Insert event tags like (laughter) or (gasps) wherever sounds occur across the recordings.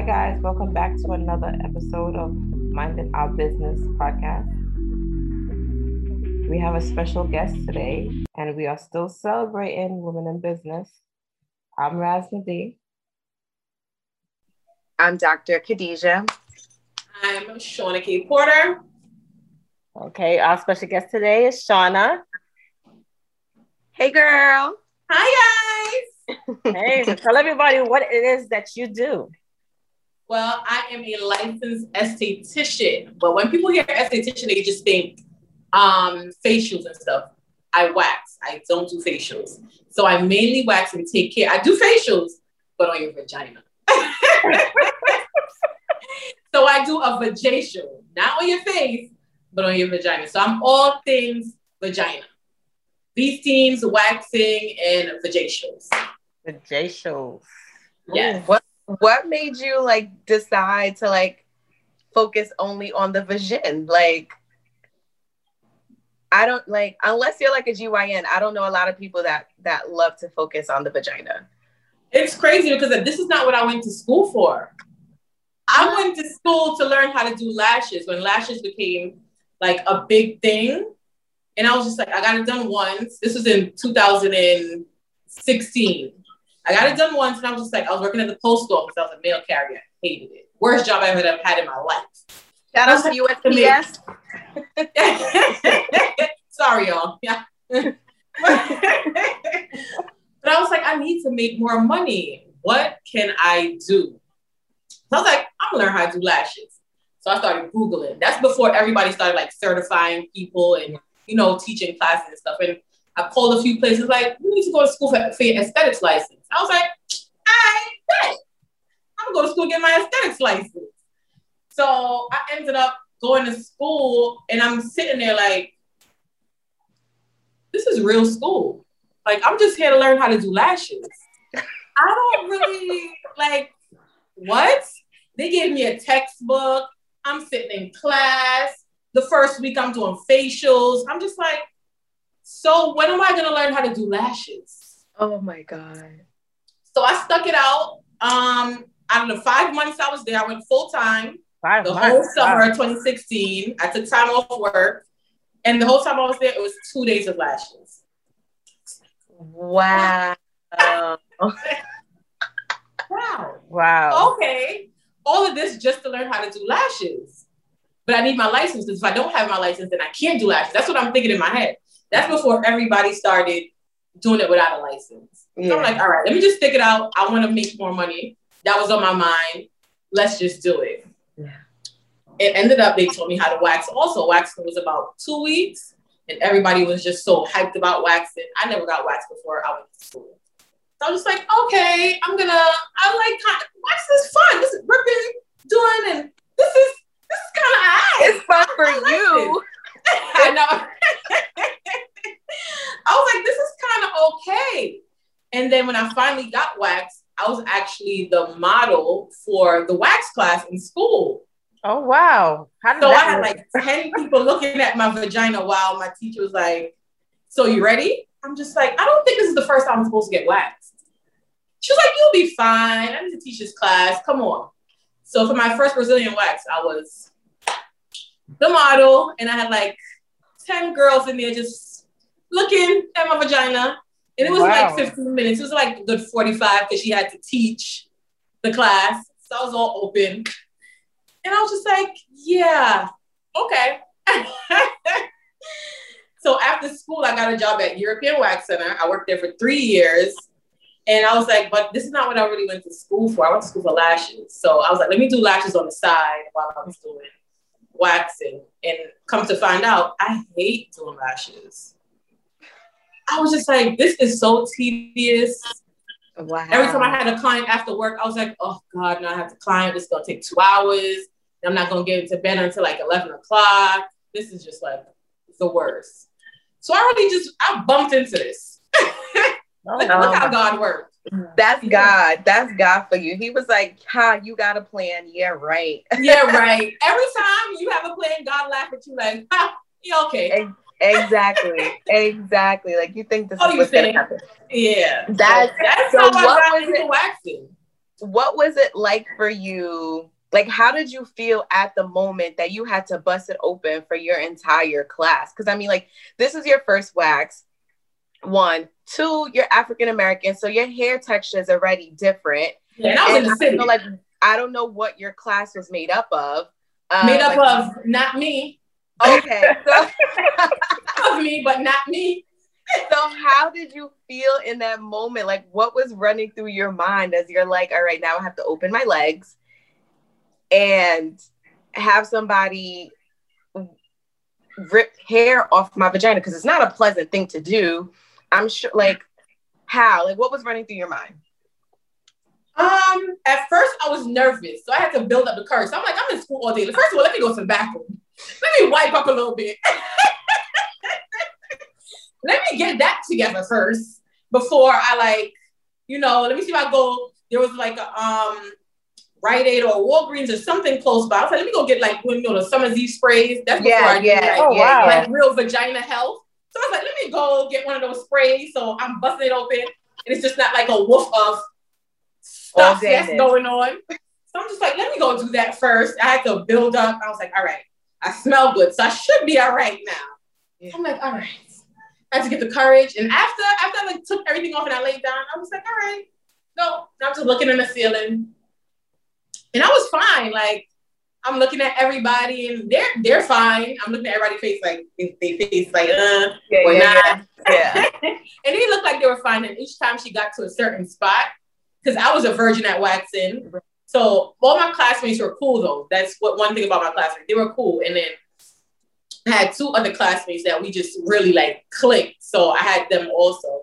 Hi, guys. Welcome back to another episode of Minding Our Business podcast. We have a special guest today, and we are still celebrating women in business. I'm Raznadi. I'm Dr. Khadijah. I'm Shauna K. Porter. Okay, our special guest today is Shauna. Hey, girl. Hi, guys. hey, so tell everybody what it is that you do. Well, I am a licensed esthetician, but when people hear esthetician, they just think um, facials and stuff. I wax. I don't do facials. So I mainly wax and take care. I do facials, but on your vagina. (laughs) so I do a vajacial, not on your face, but on your vagina. So I'm all things vagina. V steams, waxing, and vajacials. Vajacials. Yes. What what made you like decide to like focus only on the vagina? Like I don't like unless you're like a GYN, I don't know a lot of people that that love to focus on the vagina. It's crazy because this is not what I went to school for. I went to school to learn how to do lashes when lashes became like a big thing. And I was just like, I got it done once. This was in 2016. I got it done once, and I was just like, I was working at the post office. I was a mail carrier. I hated it. Worst job I ever had in my life. Shout out to USPS. (laughs) Sorry, y'all. Yeah. (laughs) but I was like, I need to make more money. What can I do? So I was like, I'm gonna learn how to do lashes. So I started Googling. That's before everybody started like certifying people and you know teaching classes and stuff. And I called a few places like, you need to go to school for, for your aesthetics license. I was like, I bet I'm gonna go to school get my aesthetics license. So I ended up going to school and I'm sitting there like, this is real school. Like I'm just here to learn how to do lashes. I don't really like what? They gave me a textbook. I'm sitting in class. The first week I'm doing facials. I'm just like, so when am I gonna learn how to do lashes? Oh my God. So I stuck it out. Um, out of the five months I was there, I went full time. Five the months. whole summer of 2016. I took time off work. And the whole time I was there, it was two days of lashes. Wow. (laughs) wow. Wow. Okay. All of this just to learn how to do lashes. But I need my license because if I don't have my license, then I can't do lashes. That's what I'm thinking in my head. That's before everybody started doing it without a license. Yeah. So I'm like, all right, let me just stick it out. I want to make more money. That was on my mind. Let's just do it. Yeah. It ended up, they told me how to wax. Also, waxing was about two weeks, and everybody was just so hyped about waxing. I never got waxed before I went to school. So I was just like, okay, I'm gonna, I like wax is fun. This is ripping, doing, and this is, this is kind of, it's fun for I you. (laughs) I know. I was like, this is kind of okay. And then when I finally got waxed, I was actually the model for the wax class in school. Oh wow! so I had like ten people looking at my vagina while my teacher was like, "So you ready?" I'm just like, "I don't think this is the first time I'm supposed to get waxed." She was like, "You'll be fine. I need to teach this class. Come on." So for my first Brazilian wax, I was the model, and I had like ten girls in there just looking at my vagina. And it was wow. like 15 minutes. It was like a good 45 because she had to teach the class. So I was all open. And I was just like, yeah, okay. (laughs) so after school, I got a job at European Wax Center. I worked there for three years. And I was like, but this is not what I really went to school for. I went to school for lashes. So I was like, let me do lashes on the side while I was doing waxing. And come to find out, I hate doing lashes. I was just like, this is so tedious. Wow. Every time I had a client after work, I was like, oh God, now I have to client. This is gonna take two hours. I'm not gonna get into bed until like 11 o'clock. This is just like the worst. So I really just I bumped into this. (laughs) look, look how God works. That's God. That's God for you. He was like, "Ha, you got a plan? Yeah, right. yeah, (laughs) right. Every time you have a plan, God laugh at you like, (laughs) "Ha, you okay?" Exactly. exactly. Like you think this oh, is what's gonna happen. Yeah. That's, that's so how what I got into waxing. what was it like for you? Like, how did you feel at the moment that you had to bust it open for your entire class? Because I mean, like, this is your first wax. One, two, you're African American, so your hair texture is already different. Yeah, and I was in the city. Like I don't know what your class was made up of. Um, made up like, of not me. Okay, (laughs) so of me, but not me. so how did you feel in that moment? Like what was running through your mind as you're like, all right, now I have to open my legs and have somebody rip hair off my vagina because it's not a pleasant thing to do. I'm sure like how? Like what was running through your mind? Um, at first I was nervous, so I had to build up the courage. So I'm like, I'm in school all day. First of all, let me go to the bathroom. Let me wipe up a little bit. (laughs) let me get that together first before I like, you know, let me see if I go. There was like a um Rite Aid or Walgreens or something close by. I was like, let me go get like you know the Summer's Eve sprays. That's before yeah, I yeah, like, oh, wow. like real vagina health. So I was like, let me go get one of those sprays. So I'm busting it open, and it's just not like a woof of stuff that's going on. So I'm just like, let me go do that first. I had to build up. I was like, all right, I smell good, so I should be all right now. Yeah. I'm like, all right. I had to get the courage. And after after I like took everything off and I laid down, I was like, all right, no. I'm just looking in the ceiling. And I was fine. Like I'm looking at everybody and they're they're fine. I'm looking at everybody's face like they face like uh yeah, or yeah, not. Yeah. (laughs) and they looked like they were fine. And each time she got to a certain spot, because I was a virgin at waxing. So all my classmates were cool though. That's what one thing about my classmates. They were cool. And then I had two other classmates that we just really like clicked. So I had them also.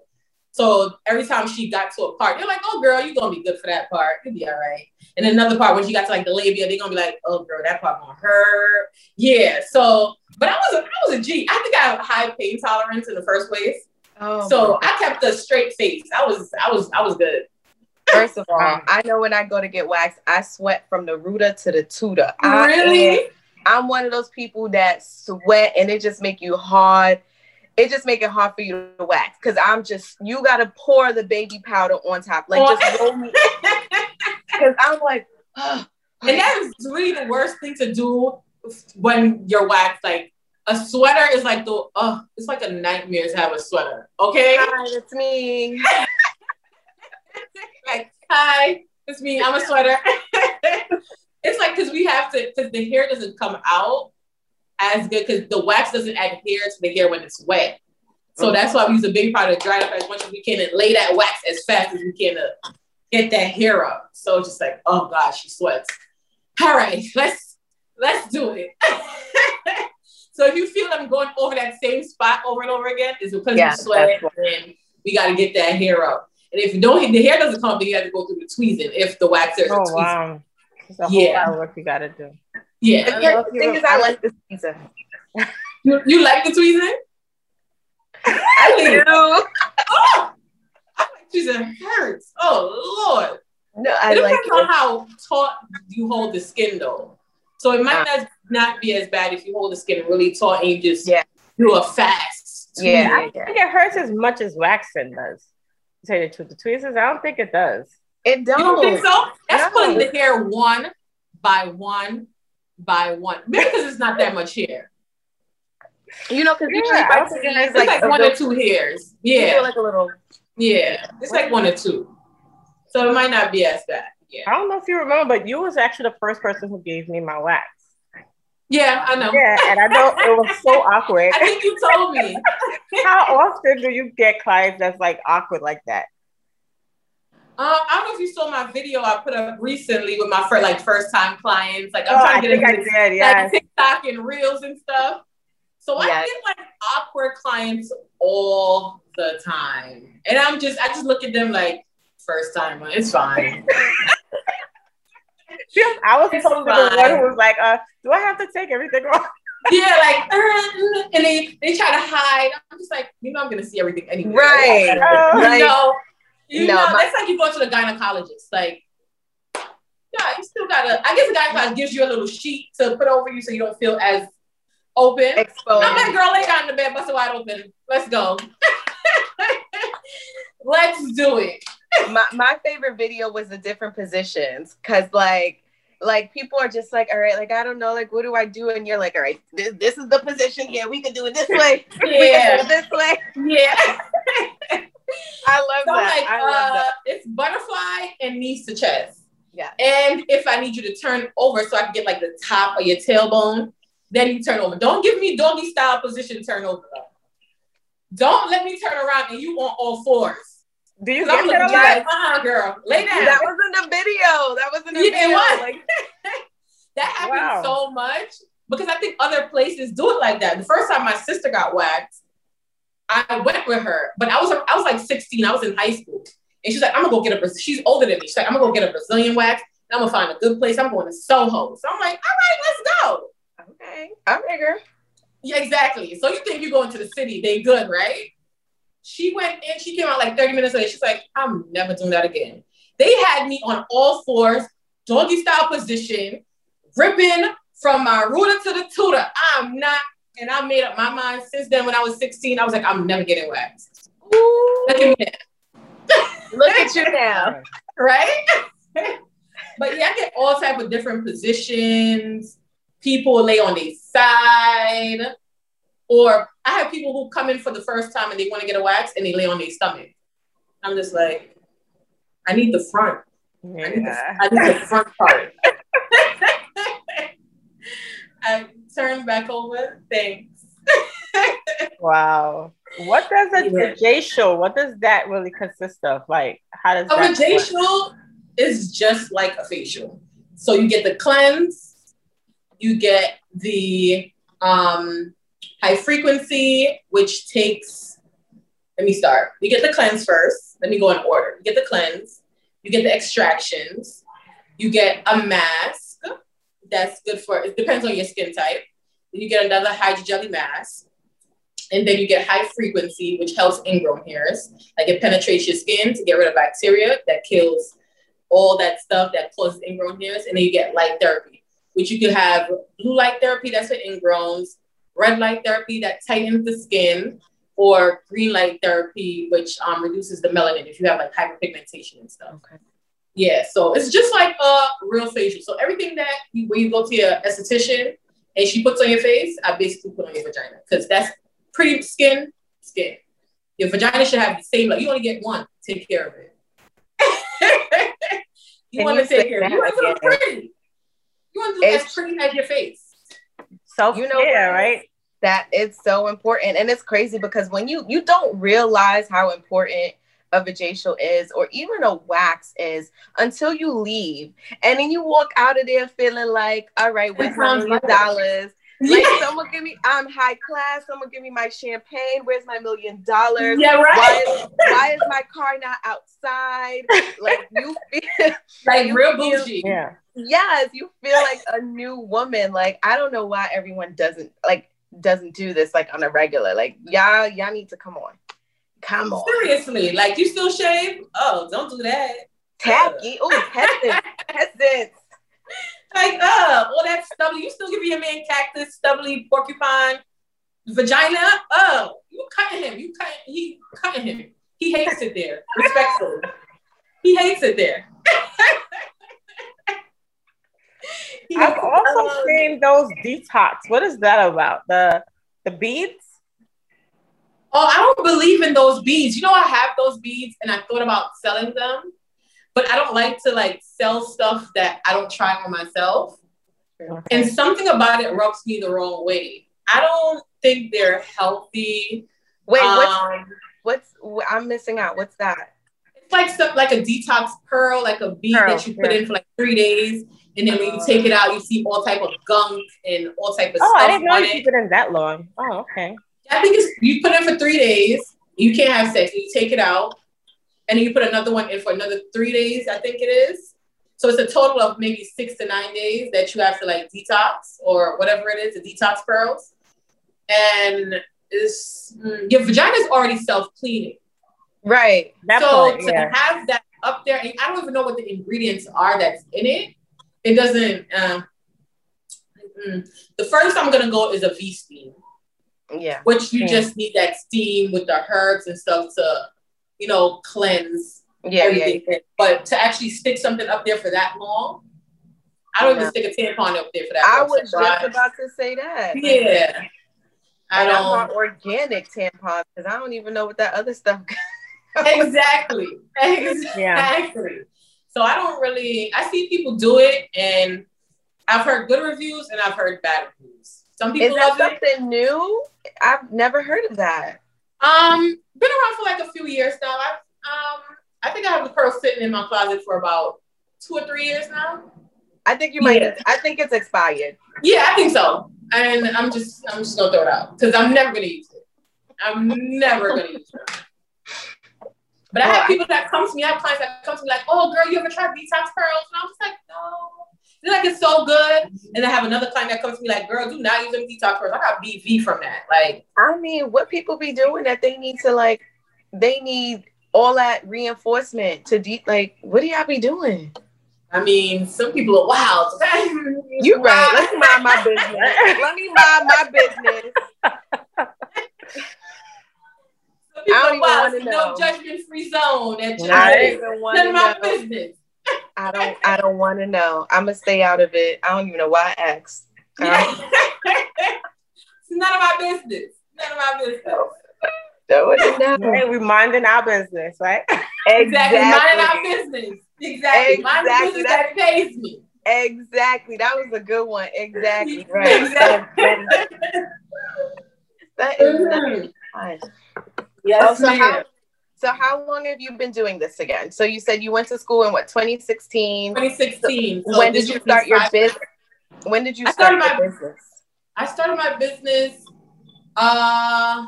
So every time she got to a part, they're like, "Oh, girl, you're gonna be good for that part. You'll be all right." And another part when she got to like the labia, they're gonna be like, "Oh, girl, that part gonna hurt." Yeah. So, but I was a, I was a G. I think I have high pain tolerance in the first place. Oh, so I kept a straight face. I was I was I was good. First of all, um, I know when I go to get waxed, I sweat from the rooter to the tutor. Really? I'm one of those people that sweat and it just make you hard. It just make it hard for you to wax because I'm just you gotta pour the baby powder on top, like just roll me. Because I'm like, oh. and that is really the worst thing to do when you're waxed. Like a sweater is like the oh, it's like a nightmare to have a sweater. Okay, hi, it's me. Like hi, it's me. I'm a sweater. (laughs) It's like because we have to because the hair doesn't come out as good because the wax doesn't adhere to the hair when it's wet. So that's why we use a baby powder to dry it up as much as we can and lay that wax as fast as we can to get that hair up. So just like, oh gosh, she sweats. All right, let's let's do it. (laughs) so if you feel I'm going over that same spot over and over again, it's because yeah, you sweat and we got to get that hair up. And if you don't, the hair doesn't come up, then you have to go through the tweezing if the wax is. Oh wow. It's a whole Yeah. lot of work you gotta do. Yeah. The thing is, I like the tweezing. You, you like the tweezing? (laughs) I do. Oh, I like tweezing hurts. Oh Lord. No, It I like depends on it. how taut you hold the skin though. So it might Uh. not, not be as bad if you hold the skin really taut and you just Yeah. do a fast. Yeah. I think it hurts as much as waxing does. To tell you the truth, the tweezers, I don't think it does. It You don't. don't think so? That's No. putting the hair one by one by one. Maybe because it's not that much hair. You know, because usually Yeah, if I I don't think it tweeze, has, It's like, like, one or two hairs. you feel Yeah. like a little. Yeah. It's like one or two. So it might not be as bad. Yeah. I don't know if you remember, but you was actually the first person who gave me my wax. Yeah, I know. Yeah, and I know it was so (laughs) awkward. I think you told me. (laughs) How often do you get clients that's like awkward like that? Um, I don't know if you saw my video I put up recently with my first like first time clients. Like I'm oh, trying to get into did. Yes. like TikTok and reels and stuff. So I get like awkward clients all the time, and I'm just I just look at them like first time. It's fine. (laughs) I was It's totally the one who was like, uh, do I have to take everything off? (laughs) yeah, like uh, (laughs) and they they try to hide. I'm just like you know I'm gonna see everything anyway. Right. Oh, You Like, know, you no, know, my- that's like you go to the gynecologist. Like, yeah, you still gotta. I guess the gynecologist gives you a little sheet to put over you so you don't feel as open. exposed. I'm like, girl, lay down in the bed, bust it wide open. Let's go. (laughs) Let's do it. My, my favorite video was the different positions because like like people are just like all right like i don't know like what do i do and you're like all right this, this is the position yeah we can do it this way (laughs) Yeah. this way Yeah. (laughs) i love So that like i love uh, that it's butterfly and knees to chest. yeah And if I need you to turn over so I can get like the top of your tailbone, then you turn over. Don't give me doggy style position turn over. though. Don't let me turn around and you on all fours. Do you get that a at lot? you like, uh girl, lay down. that was in the video that was in the video like (laughs) That happened Wow. so much because I think other places do it like that. The first time my sister got waxed, I went with her, but I was I was like 16. I was in high school, and she's like, "I'm gonna go get a Braz-" She's older than me. She's like, "I'm gonna go get a Brazilian wax. And I'm gonna find a good place. I'm going to Soho." So I'm like, "All right, let's go." okay i'm bigger Yeah, exactly. So you think you go into the city, they good, right? She went in, she came out like 30 minutes later. She's like, I'm never doing that again. They had me on all fours, doggy style position, ripping from my rooter to the tutor. I'm not, and I made up my mind since then when I was 16. I was like, I'm never getting waxed. Look at me now, look at you now (laughs) right? (laughs) but yeah, I get all type of different positions. People lay on their side. Or I have people who come in for the first time and they want to get a wax and they lay on their stomach. I'm just like, I need the front. I need, the, I need the (laughs) front part. (laughs) I turn back over. Thanks. (laughs) Wow. What does a, Yeah. vajacial? What does that really consist of? Like, how does A that? work? facial is just like a facial. So you get the cleanse, you get the um, high frequency, which takes, let me start. You get the cleanse first. Let me go in order. You get the cleanse, you get the extractions, you get a mask that's good for, it depends on your skin type. Then you get another hydrogel mask. And then you get high frequency, which helps ingrown hairs. Like it penetrates your skin to get rid of bacteria that kills all that stuff that causes ingrown hairs. And then you get light therapy, which you could have blue light therapy that's for ingrowns, red light therapy that tightens the skin, or green light therapy, which um, reduces the melanin if you have like hyperpigmentation and stuff. Okay. Yeah, so it's just like a real facial. So everything that you, when you go to your esthetician and she puts on your face, I basically put on your vagina because that's pretty skin, skin. Your vagina should have the same, like you only get one. Take care of it. you want to take care of it. (laughs) You want to look pretty. You want to look as pretty as your face. Self You know right? that it's so important. And it's crazy because when you you don't realize how important a vajacial is or even a wax is until you leave. And then you walk out of there feeling like all right where's my million dollars like someone give me i'm high class someone give me my champagne where's my million dollars yeah, why right. is, why is my car not outside like (laughs) you feel Like you real feel- bougie. Yeah. yes you feel like a new woman like i don't know why everyone doesn't like doesn't do this like on a regular like y'all y'all need to come on come on Seriously, like you still shave? Oh, don't do that. tacky oh peasants (laughs) peasants Like, uh, all that stubbly. You still giving your man cactus, stubbly, porcupine, vagina? Oh, you cutting him. You cutting he cutting him. He hates it there. Respectfully. He hates it there. (laughs) He I've also Um, seen those detox. What is that about? The the beads? Oh, I don't believe in those beads. You know, I have those beads and I thought about selling them, but I don't like to like sell stuff that I don't try on myself. And something about it rubs me the wrong way. I don't think they're healthy. wait what's Um, what's wh- i'm missing out what's that it's like stuff like a detox pearl, like a bead Pearl, that you put yeah. in for like three days, and then when you take it out, you see all type of gunk and all type of stuff. Oh, I didn't know you keep it in that long. Oh, okay. I think it's you put it for three days. You can't have sex. You take it out, and then you put another one in for another three days. I think it is. So it's a total of maybe six to nine days that you have to like detox or whatever it is, the detox pearls. And is mm, your vagina is already self cleaning. right so to yeah. have that up there, and I don't even know what the ingredients are that's in it. It doesn't. Uh, mm. the first I'm gonna go is a V steam yeah which you Yeah. just need that steam with the herbs and stuff to, you know, cleanse Yeah, everything. yeah. But to actually stick something up there for that long, I don't even stick a tampon up there for that. I long. was So just I- about to say that. yeah. I don't want organic tampons because I don't even know what that other stuff. (laughs) exactly. (laughs) Exactly. So I don't really I see people do it and I've heard good reviews and I've heard bad reviews. Some Is people that love it. something new? I've never heard of that. Um, been around for like a few years now. I um I think I have the pearl sitting in my closet for about two or three years now. I think you might. Yeah. I think it's expired. Yeah, I think so. And I'm just I'm just gonna throw it out because I'm never gonna use it. I'm never gonna use it. But I have people that come to me, I have clients that come to me like, oh girl, you ever tried detox pearls? And I'm just like, no. Like, it's so good. And I have another client that comes to me like, girl, do not use them detox pearls. I got BV from that. Like, I mean, what people be doing that they need to like, they need all that reinforcement to deep. Like, what do y'all be doing? I mean, some people are wild. (laughs) You right. Let me mind my business. Let me mind my business. Some people I don't are even wild. wanna No judgment free zone. At I don't even want None to of my know. business. I don't. I don't want to know. I'm gonna stay out of it. I don't even know why I asked. Yeah. it's none of my business. None of my business. Don't wanna we minding our business, right? Exactly. Mind our business. Exactly. Mind the business that pays me. Exactly. That was a good one. Exactly. (laughs) Right. Exactly. That is Mhm. nice. Yes, Oh, so ma'am. how, so how long have you been doing this again? So you said you went to school in what 2016. 2016. So when this did you start your business? When did you I start my- business? I started my business, uh,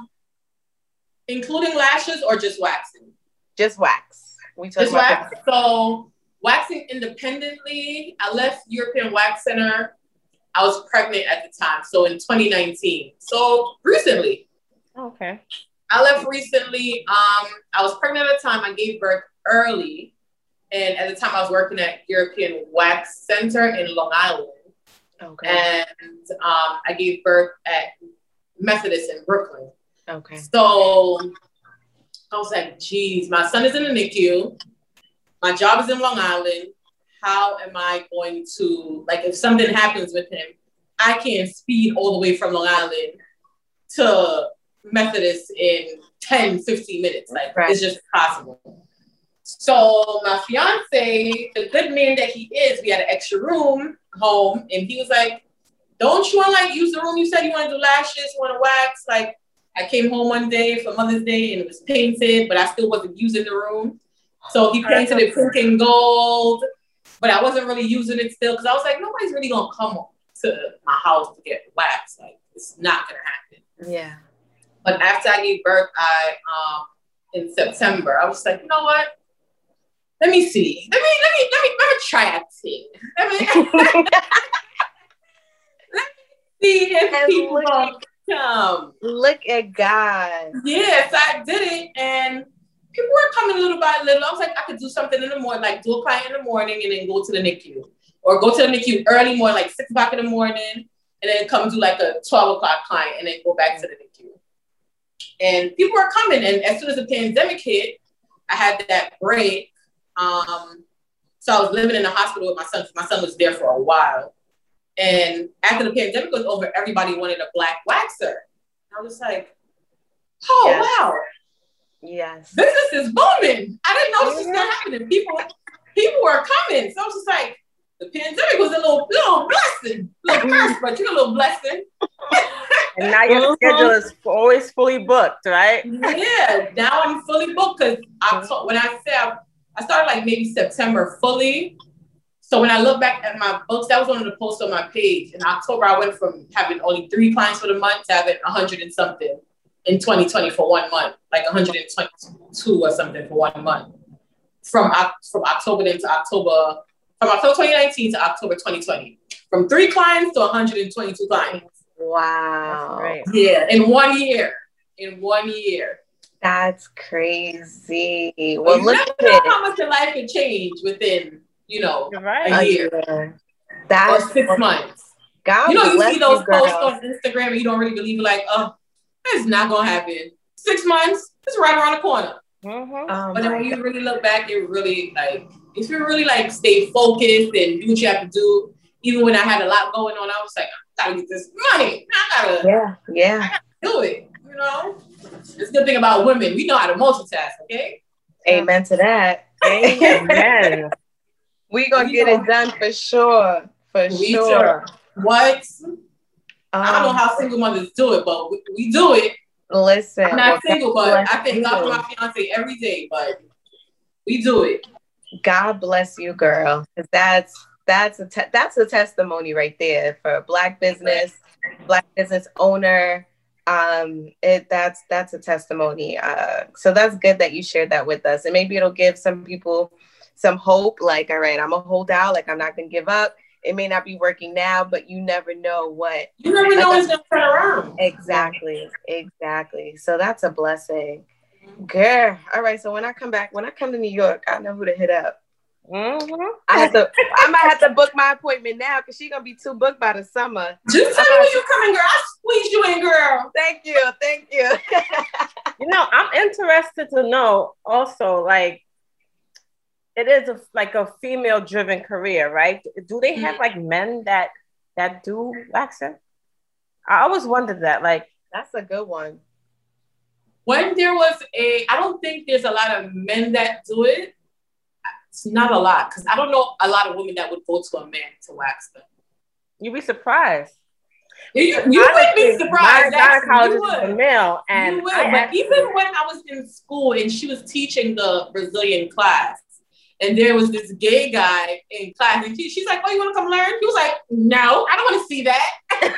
including lashes or just waxing. Just wax. We talking Just about wax. So waxing independently. I left European Wax Center. I was pregnant at the time, so in 2019. So recently, Okay. I left recently. Um, I was pregnant at the time. I gave birth early, and at the time, I was working at European Wax Center in Long Island, Okay. and um, I gave birth at Methodist in Brooklyn. Okay. So I was like, geez, my son is in the NICU. My job is in Long Island. How am I going to, like, if something happens with him, I can't speed all the way from Long Island to Methodist in 10, 15 minutes. Like, Right. it's just possible. So my fiance, the good man that he is, we had an extra room home, and he was like, "Don't you want to like use the room? You said you want to do lashes, you want to wax." Like, I came home one day for Mother's Day, and it was painted, but I still wasn't using the room. So he painted it pink and gold, but I wasn't really using it still because I was like, nobody's really gonna come to my house to get waxed. Like, it's not gonna happen. Yeah. But after I gave birth, I um in September, I was like, you know what? Let me see. Let me let me let me let me try a thing. Let me, (laughs) let me see if And people look come. Look at God. Yes, I did it, and people were coming little by little. I was like, I could do something in the morning, like do a client in the morning, and then go to the NICU, or go to the NICU early morning, like six o'clock in the morning, and then come do like a twelve o'clock client, and then go back to the NICU. And people were coming, and as soon as the pandemic hit, I had that break. Um, so I was living in the hospital with my son. My son was there for a while, and after the pandemic was over, everybody wanted a black waxer. I was like, oh Yes. wow, Yes. business is booming. I didn't know this was still happening. People, people were coming. So I was just like, the pandemic was a little, little blessing, little curse, but you're a little blessing. And now your Mhm. schedule is always fully booked, right? yeah, now I'm fully booked because October. When I say I, I started like maybe September fully. So when I look back at my books, that was one of the posts on my page. In October, I went from having only three clients for the month to having hundred and something in 2020 for one month, like 122 or something for one month. From from October then to October, from October 2019 to October 2020, from three clients to 122 clients. Wow. Right. Yeah, in one year. In one year. That's crazy. Well, you look never at know it. how much your life can change within, you know, You're a year year. or That's six months. God You know, you see those girl. posts on Instagram and you don't really believe it, like, oh, it's not gonna happen. Six months, it's right around the corner. Mm-hmm. Oh But then when you really look back, it really like if you really like stay focused and do what you have to do. Even when I had a lot going on, I was like, I gotta get this money. I gotta Yeah, yeah. do it. You know, it's a good thing about women. We know how to multitask. Okay. Amen to that. Amen. (laughs) We gonna We get know. it done for sure. For We sure. What? I don't know Um, how single mothers do it, but we, we do it. Listen, I'm not single, but I thank God for my fiance every day. But we do it. God bless you, girl. that's that's a te- that's a testimony right there for a black business, black business owner. Um, it that's that's a testimony. Uh, so that's good that you shared that with us, and maybe it'll give some people some hope. Like, all right, I'm gonna hold out. Like, I'm not gonna give up. It may not be working now, but you never know what You never know when it's gonna turn around. Exactly, exactly. So that's a blessing. Girl. All right. So when I come back, when I come to New York, I know who to hit up. Mm-hmm. I have to I might have to book my appointment now because she's gonna be too booked by the summer. Just tell me when you're coming, girl. I'll squeeze you in, girl. Thank you, thank you. (laughs) You know, I'm interested to know also, like, it is a, like a female driven career, right? Do they have like mm-hmm. men that that do waxing? I always wondered that. Like, That's a good one. When there was a, I don't think there's a lot of men that do it. It's not a lot because I don't know a lot of women that would go to a man to wax them. you'd be surprised. You, you would be surprised. My That's- you gynecologist is a male, and you would. But actually- even when I was in school and she was teaching the Brazilian class, and there was this gay guy in class, and she, she's like, "Oh, you want to come learn?" He was like, "No, I don't want to see that." (laughs)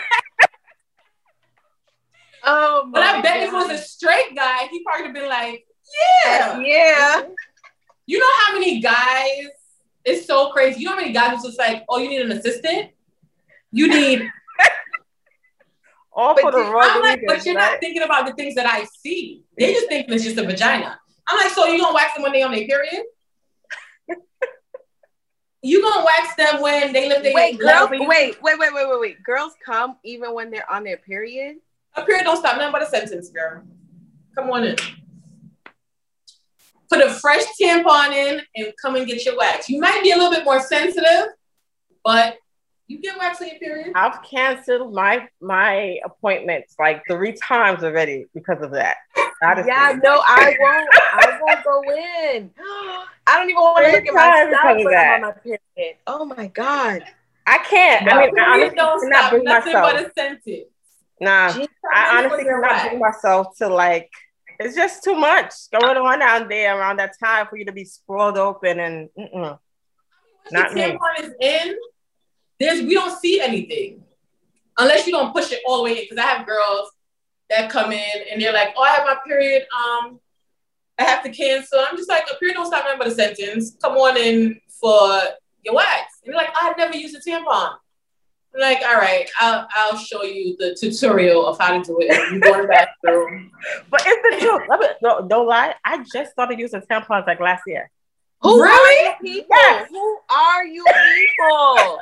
Oh But I my bet if it was a straight guy, he probably would have been like, "Yeah." Yeah. You know how many guys? It's so crazy. You know how many guys was just like, "Oh, you need an assistant? You need." (laughs) all But for the do- wrong I'm like, but you're right? not thinking about the things that I see. They just think it's just a vagina. I'm like, so you gonna wax them when they on their period? You gonna wax them when they live their Wait, girls, wait, wait, wait, wait, wait, wait. Girls come even when they're on their period. A period don't stop nothing but a sentence, girl. Come on in. Put a fresh tampon in and come and get your wax. You might be a little bit more sensitive, but you get wax on your period. I've canceled my my appointments like three times already because of that. Honestly. Yeah, no, I won't. I won't go in. (gasps) I don't even want to look at Times myself because of when I'm that. on my period. Oh my god. I can't. I mean, I honestly don't cannot bring nothing myself. but a sentence. Nah, Gee, I honestly With your cannot wax. bring myself to like. It's just too much going on out there around that time for you to be sprawled open and. Mm-mm. Not the me. tampon is in, there's we don't see anything unless you don't push it all the way in. Because I have girls that come in and they're like, "Oh, I have my period. Um, I have to cancel." I'm just like, "A period don't stop nothing but a sentence. Come on in for your wax." And they're like, "I've never used a tampon." I'm like, "All right, I'll I'll show you the tutorial of how to do it." You go in the bathroom. (laughs) But it's the truth. Let me- No, don't lie. I just started using tampons like last year. Who Really? are you people? Yes. Who are you people?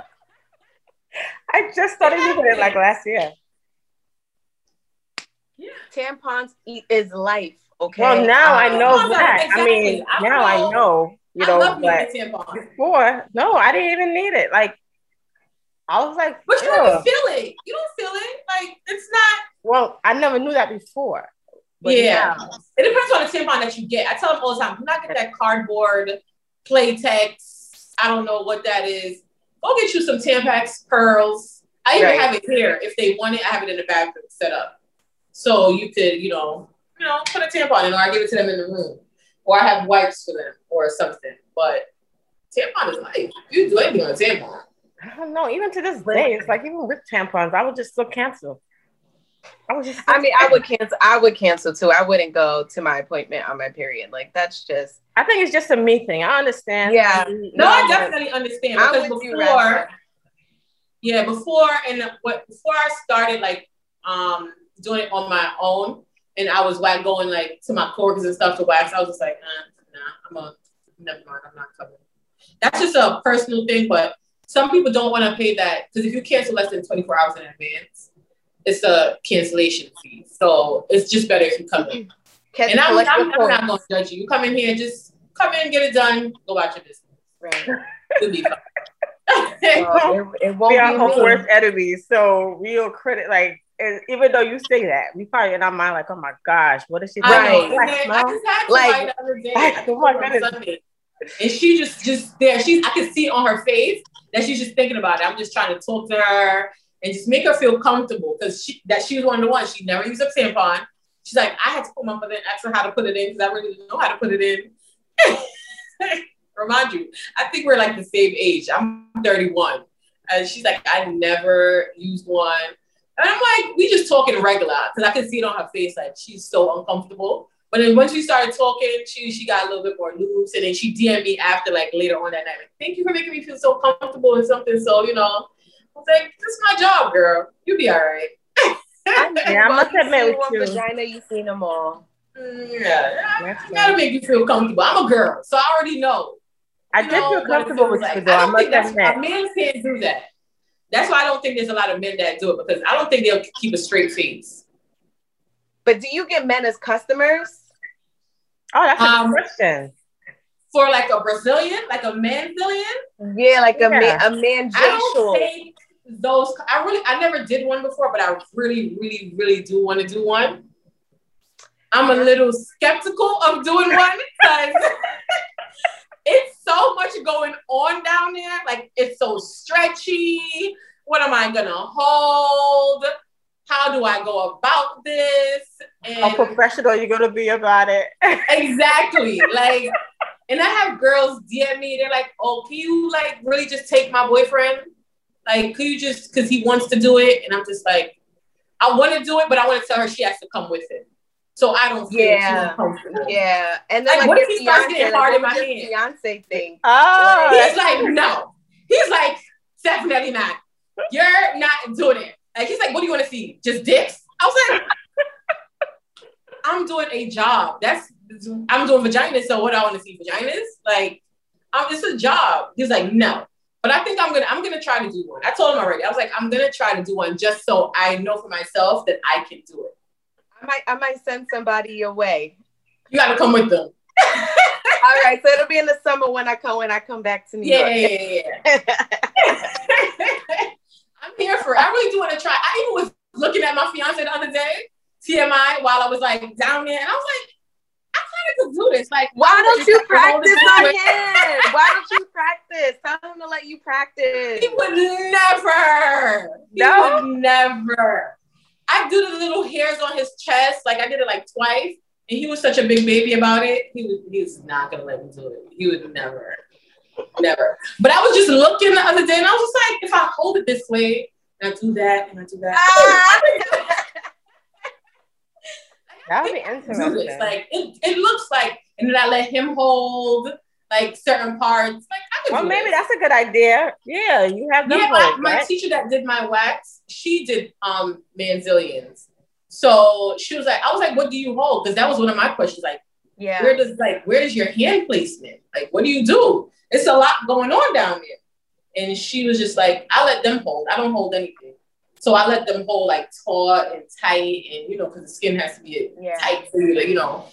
I just started using it like last year. Yeah. Tampons eat is life. Okay. Well, now I Um, know Tampons are- that. I mean. I now I know. know. You I know, love but using tampon, before, no, I didn't even need it. Like, I was like, but you "Ugh." don't feel it. You don't feel it. Like it's not. well, I never knew that before. But Yeah. now- It depends on the tampon that you get. I tell them all the time, do not get that cardboard Playtex. I don't know what that is. Go get you some Tampax pearls. I even Right. have it here. If they want it, I have it in the bathroom set up. So you could, you know, you know, put a tampon in or I give it to them in the room. Or I have wipes for them or something. But tampon is life. You do anything on a tampon. I don't know. Even to this day, it's like even with tampons, I would just still cancel. I was just. I mean, I would cancel. I would cancel too. I wouldn't go to my appointment on my period. Like that's just. I think it's just a me thing. I understand. Yeah. No, I but- definitely understand because before, yeah, before and what before I started like um doing it on my own, and I was like going like to my coworkers and stuff to wax, I was just like, nah, nah, I'm a never mind, I'm not coming. That's just a personal thing, but some people don't want to pay that because if you cancel less than 24 hours in advance, it's a cancellation fee. So it's just better if you come in. Catch and I'm, I'm, I'm not gonna judge you. You come in here, just come in, get it done, go about your business. Right. It'll be fine. (laughs) Well, it, it won't we be are our me. worst enemies. So we'll credit like and even though you say that, we probably in our mind like, oh my gosh, what is she doing? Right. and Like, I just had Like- like, the other day. like, oh my think it was goodness. Sunday. And she just just there. She's I can see it on her face that she's just thinking about it. I'm just trying to talk to her and just make her feel comfortable because she that she was one of the ones she never used a tampon. She's like, I had to put my mother in, ask her how to put it in because I really didn't know how to put it in. (laughs) Remind you, I think we're like the same age. I'm 31. And she's like, I never used one. And I'm like, we just talking regular because I can see it on her face, like she's so uncomfortable. But then once we started talking, she she got a little bit more loose, and then she DM'd me after, like later on that night, like, thank you for making me feel so comfortable and something. So you know, was like, this is my job, girl. You'll be all right. I (laughs) know. Yeah, I Well, must you admit seen with one you. vagina, you seen them all. Mm, Yeah, I That's gotta make you feel comfortable. I'm a girl, so I already know. I you did know, feel comfortable with like. you though. I I don't must think that's admit. a man can't do that. That's why I don't think there's a lot of men that do it because I don't think they'll keep a straight face. But do you get men as customers? Oh, that's a Um, good question. For like a Brazilian, like a manzillion, Yeah, like a man, a man I don't facial. Those. I really, I never did one before, but I really, really, really do want to do one. I'm a little skeptical of doing one (laughs) because it's so much going on down there. Like it's so stretchy. What am I gonna hold? How do I go about this? How professional you're gonna be about it. (laughs) exactly. Like, and I have girls DM me. They're like, "Oh, can you like really just take my boyfriend? Like, could you just because he wants to do it?" And I'm just like, I want to do it, but I want to tell her she has to come with it, so I don't feel Yeah. comfortable. Yeah, and then Like, like, what your if he starts fiance, getting like, hard in my was hand? fiance thing. Oh, He's like, no. He's like, definitely not. You're not doing it. Like, he's like, what do you want to see? Just dicks? I was like, (laughs) I'm doing a job. That's I'm doing vaginas. So what do I want to see? Vaginas? Like, I'm it's a job. He's like, no. But I think I'm gonna I'm gonna try to do one. I told him already. I was like, I'm gonna try to do one just so I know for myself that I can do it. I might, I might send somebody your way. You gotta come with them. (laughs) All right, so it'll be in the summer when I come when I come back to New Yeah, York. yeah, yeah, yeah. (laughs) I'm here for it. I really do want to try. I even was looking at my fiance the other day, TMI, while I was like down there, and I was like, Kind do this. Like, Why don't you practice on him? him? Why don't you practice? Tell him to let you practice. He would never. He No? would never. I do the little hairs on his chest, like I did it like twice, and he was such a big baby about it. He was he's not gonna let me do it. He would never, never. But I was just looking the other day, and I was just like, if I hold it this way, and I do that, and I do that. Ah! That would be (laughs) I can do interesting. Like it, it looks like, and then I let him hold like certain parts. Like I could Well, maybe this. that's a good idea. Yeah, you have yeah, my, my right? teacher that did my wax, she did um manzillions. So she was like, I was like, what do you hold? Because that was one of my questions. Like, Yeah. where does like where is your hand placement? Like, what do you do? It's a lot going on down there. And she was just like, I let them hold. I don't hold anything. So I let them hold like taut and tight, and you know, because the skin has to be Yeah. tight for you to, you know,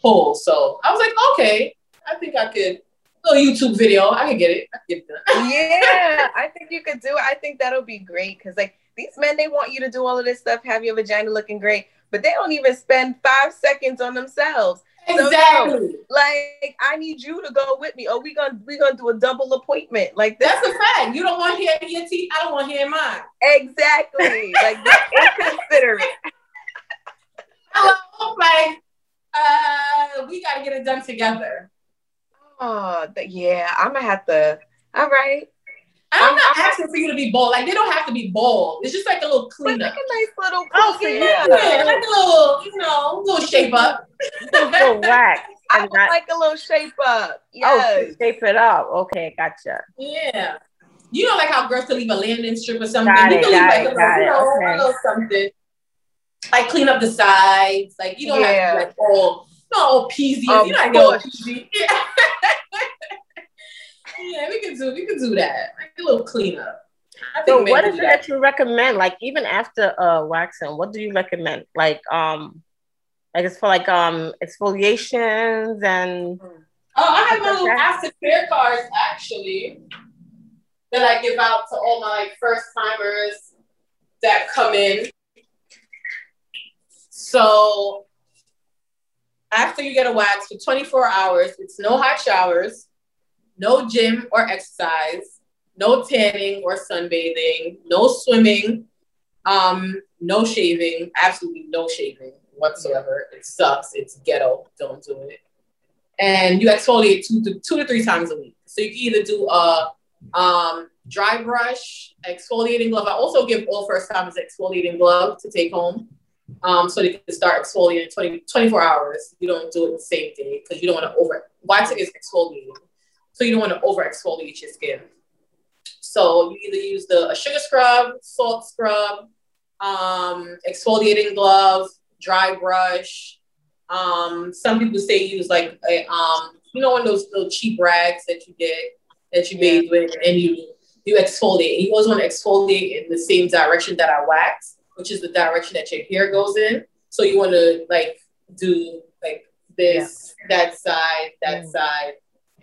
pull. So I was like, okay, I think I could. Little YouTube video, I could get it. I could get done. (laughs) yeah, I think you could do it. I think that'll be great because like these men, they want you to do all of this stuff, have your vagina looking great, but they don't even spend five seconds on themselves. So, Exactly. Like, I need you to go with me. Oh, we gonna we gonna do a double appointment. Like that's That's a fact. You don't want hair in your teeth. I don't want hair in mine. exactly like that's (laughs) inconsiderate. Hello, like, uh, we gotta get it done together. Oh, yeah. I'm gonna have to. All right, I'm not asking for you to be bold. Like, they don't have to be bold. It's just like a little but like a nice little. Oh, so yeah. Yeah, like a little, you know, little shape up. So wax (laughs) I not like a little shape up. oh shape it up. Okay, gotcha. Yeah. You know, like how girls can leave a landing strip or something. Got you it, can leave like it, a little, you know, okay. a little something. Like clean up the sides. Like you don't have to like all, not all peasy. Of you know, like all peasy. (laughs) Yeah. Yeah, we can do we can do that. Like a little cleanup. I think So what is it that you recommend? Like even after uh waxing, what do you recommend? Like um Like it's for like um exfoliations and. Oh, I have my little after care cards actually that I give out to all my like first timers that come in. So after you get a wax for 24 hours, it's no hot showers, no gym or exercise, no tanning or sunbathing, no swimming, um, no shaving, absolutely no shaving whatsoever. It sucks. It's ghetto. Don't do it. And you exfoliate two to two to three times a week. So you can either do a um, dry brush, exfoliating glove. I also give all first timers exfoliating glove to take home. Um, so they can start exfoliating 20, 24 hours. You don't do it the same day because you don't want to over waxing is exfoliating. So you don't want to over exfoliate your skin. So you either use the a sugar scrub, salt scrub, um, exfoliating glove, dry brush. Um, some people say use like a um, you know, one of those little cheap rags that you get that you made with, and you you exfoliate. You always want to exfoliate in the same direction that I wax, which is the direction that your hair goes in. So you want to like do like this, yeah. that side, that mm. side,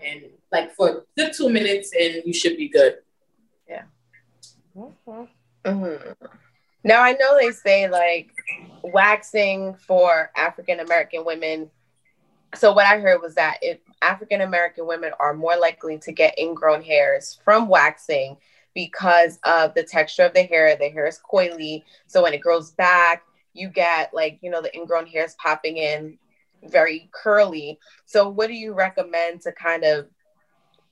and like for the two minutes, and you should be good. Yeah. Mm-hmm. Mm-hmm. Now I know they say like waxing for African American women. So what I heard was that if African American women are more likely to get ingrown hairs from waxing because of the texture of the hair. The hair is coily, so when it grows back, you get like you know the ingrown hairs popping in very curly. So what do you recommend to kind of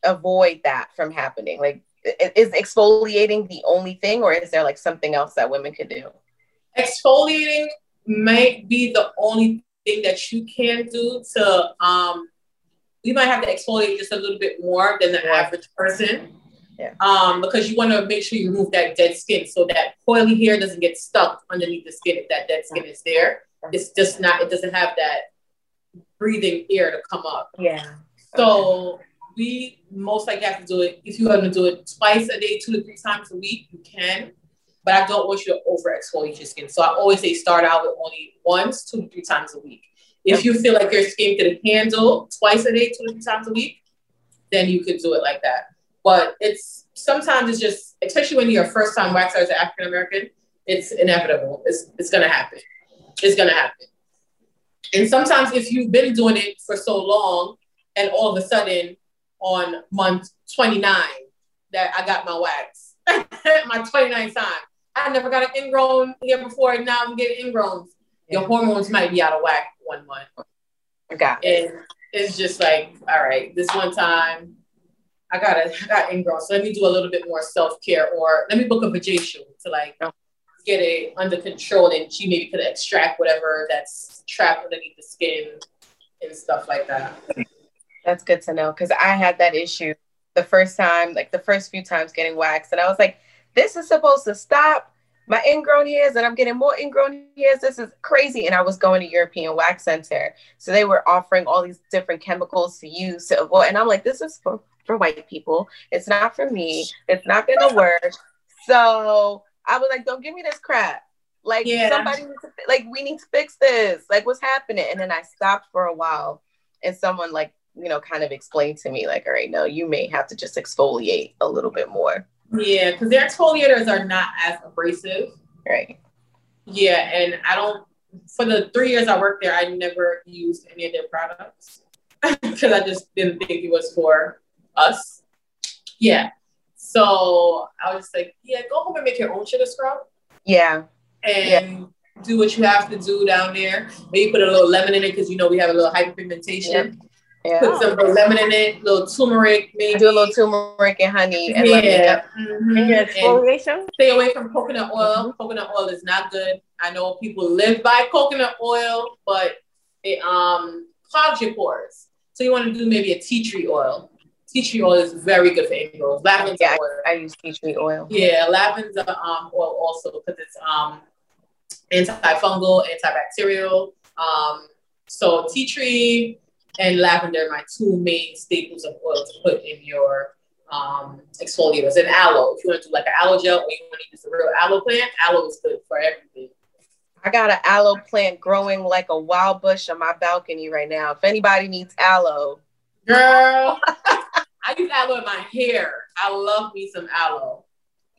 avoid that from happening? Like is exfoliating the only thing or is there like something else that women could do exfoliating might be the only thing that you can do to um we might have to exfoliate just a little bit more than the average person yeah. um because you want to make sure you remove that dead skin so that coily hair doesn't get stuck underneath the skin if that dead skin is there it's just not it doesn't have that breathing air to come up yeah so okay we most likely have to do it. If you're going to do it twice a day, two to three times a week, you can. But I don't want you to over exfoliate your skin. So I always say start out with only once, two to three times a week. If you feel like your skin can handle twice a day, two to three times a week, then you could do it like that. But it's sometimes it's just, especially when you're a first time waxer as an African American, it's inevitable. It's, it's going to happen. It's going to happen. And sometimes if you've been doing it for so long and all of a sudden on month 29 that I got my wax. (laughs) my 29th time. I never got an ingrown here before, and now I'm getting ingrown. Your hormones might be out of whack one month. Got it. And it's just like, all right, this one time I got a I got ingrown. So let me do a little bit more self-care or let me book a vajacial to like oh. get it under control and she maybe could extract whatever that's trapped underneath the skin and stuff like that. That's good to know because I had that issue the first time, like the first few times getting waxed, and I was like, "This is supposed to stop my ingrown hairs, and I'm getting more ingrown hairs. This is crazy." And I was going to European Wax Center, so they were offering all these different chemicals to use to avoid. And I'm like, "This is for for white people. It's not for me. It's not gonna work." So I was like, "Don't give me this crap." Like yeah. somebody needs to, like we need to fix this. Like what's happening? And then I stopped for a while, and someone like you know, kind of explained to me, like, all right, no, you may have to just exfoliate a little bit more. Yeah, because their exfoliators are not as abrasive. Right. Yeah, and I don't. For the three years I worked there, I never used any of their products (laughs) because I just didn't think it was for us. Yeah. So I was like, yeah, go home and make your own sugar scrub. Yeah. And yeah. do what you have to do down there. Maybe put a little lemon in it because you know we have a little hyperpigmentation. Yep. Yeah. Put some lemon in it, little turmeric, maybe. Do a little turmeric and honey and yeah. Mm-hmm. And your exfoliation? stay away from coconut oil. Mm-hmm. Coconut oil is not good. I know people live by coconut oil, but it um clogs your pores. So you want to do maybe a tea tree oil. Tea tree oil is very good for ingrowns. Lavender yeah, oil. I, I, use tea tree oil. Yeah, lavender um, oil also because it's um antifungal, antibacterial. Um, so tea tree, and lavender are my two main staples of oil to put in your um, exfoliators. And aloe, if you want to do like an aloe gel or you want to use the real aloe plant, aloe is good for everything. I got an aloe plant growing like a wild bush on my balcony right now. If anybody needs aloe, girl, (laughs) I use aloe in my hair. I love me some aloe.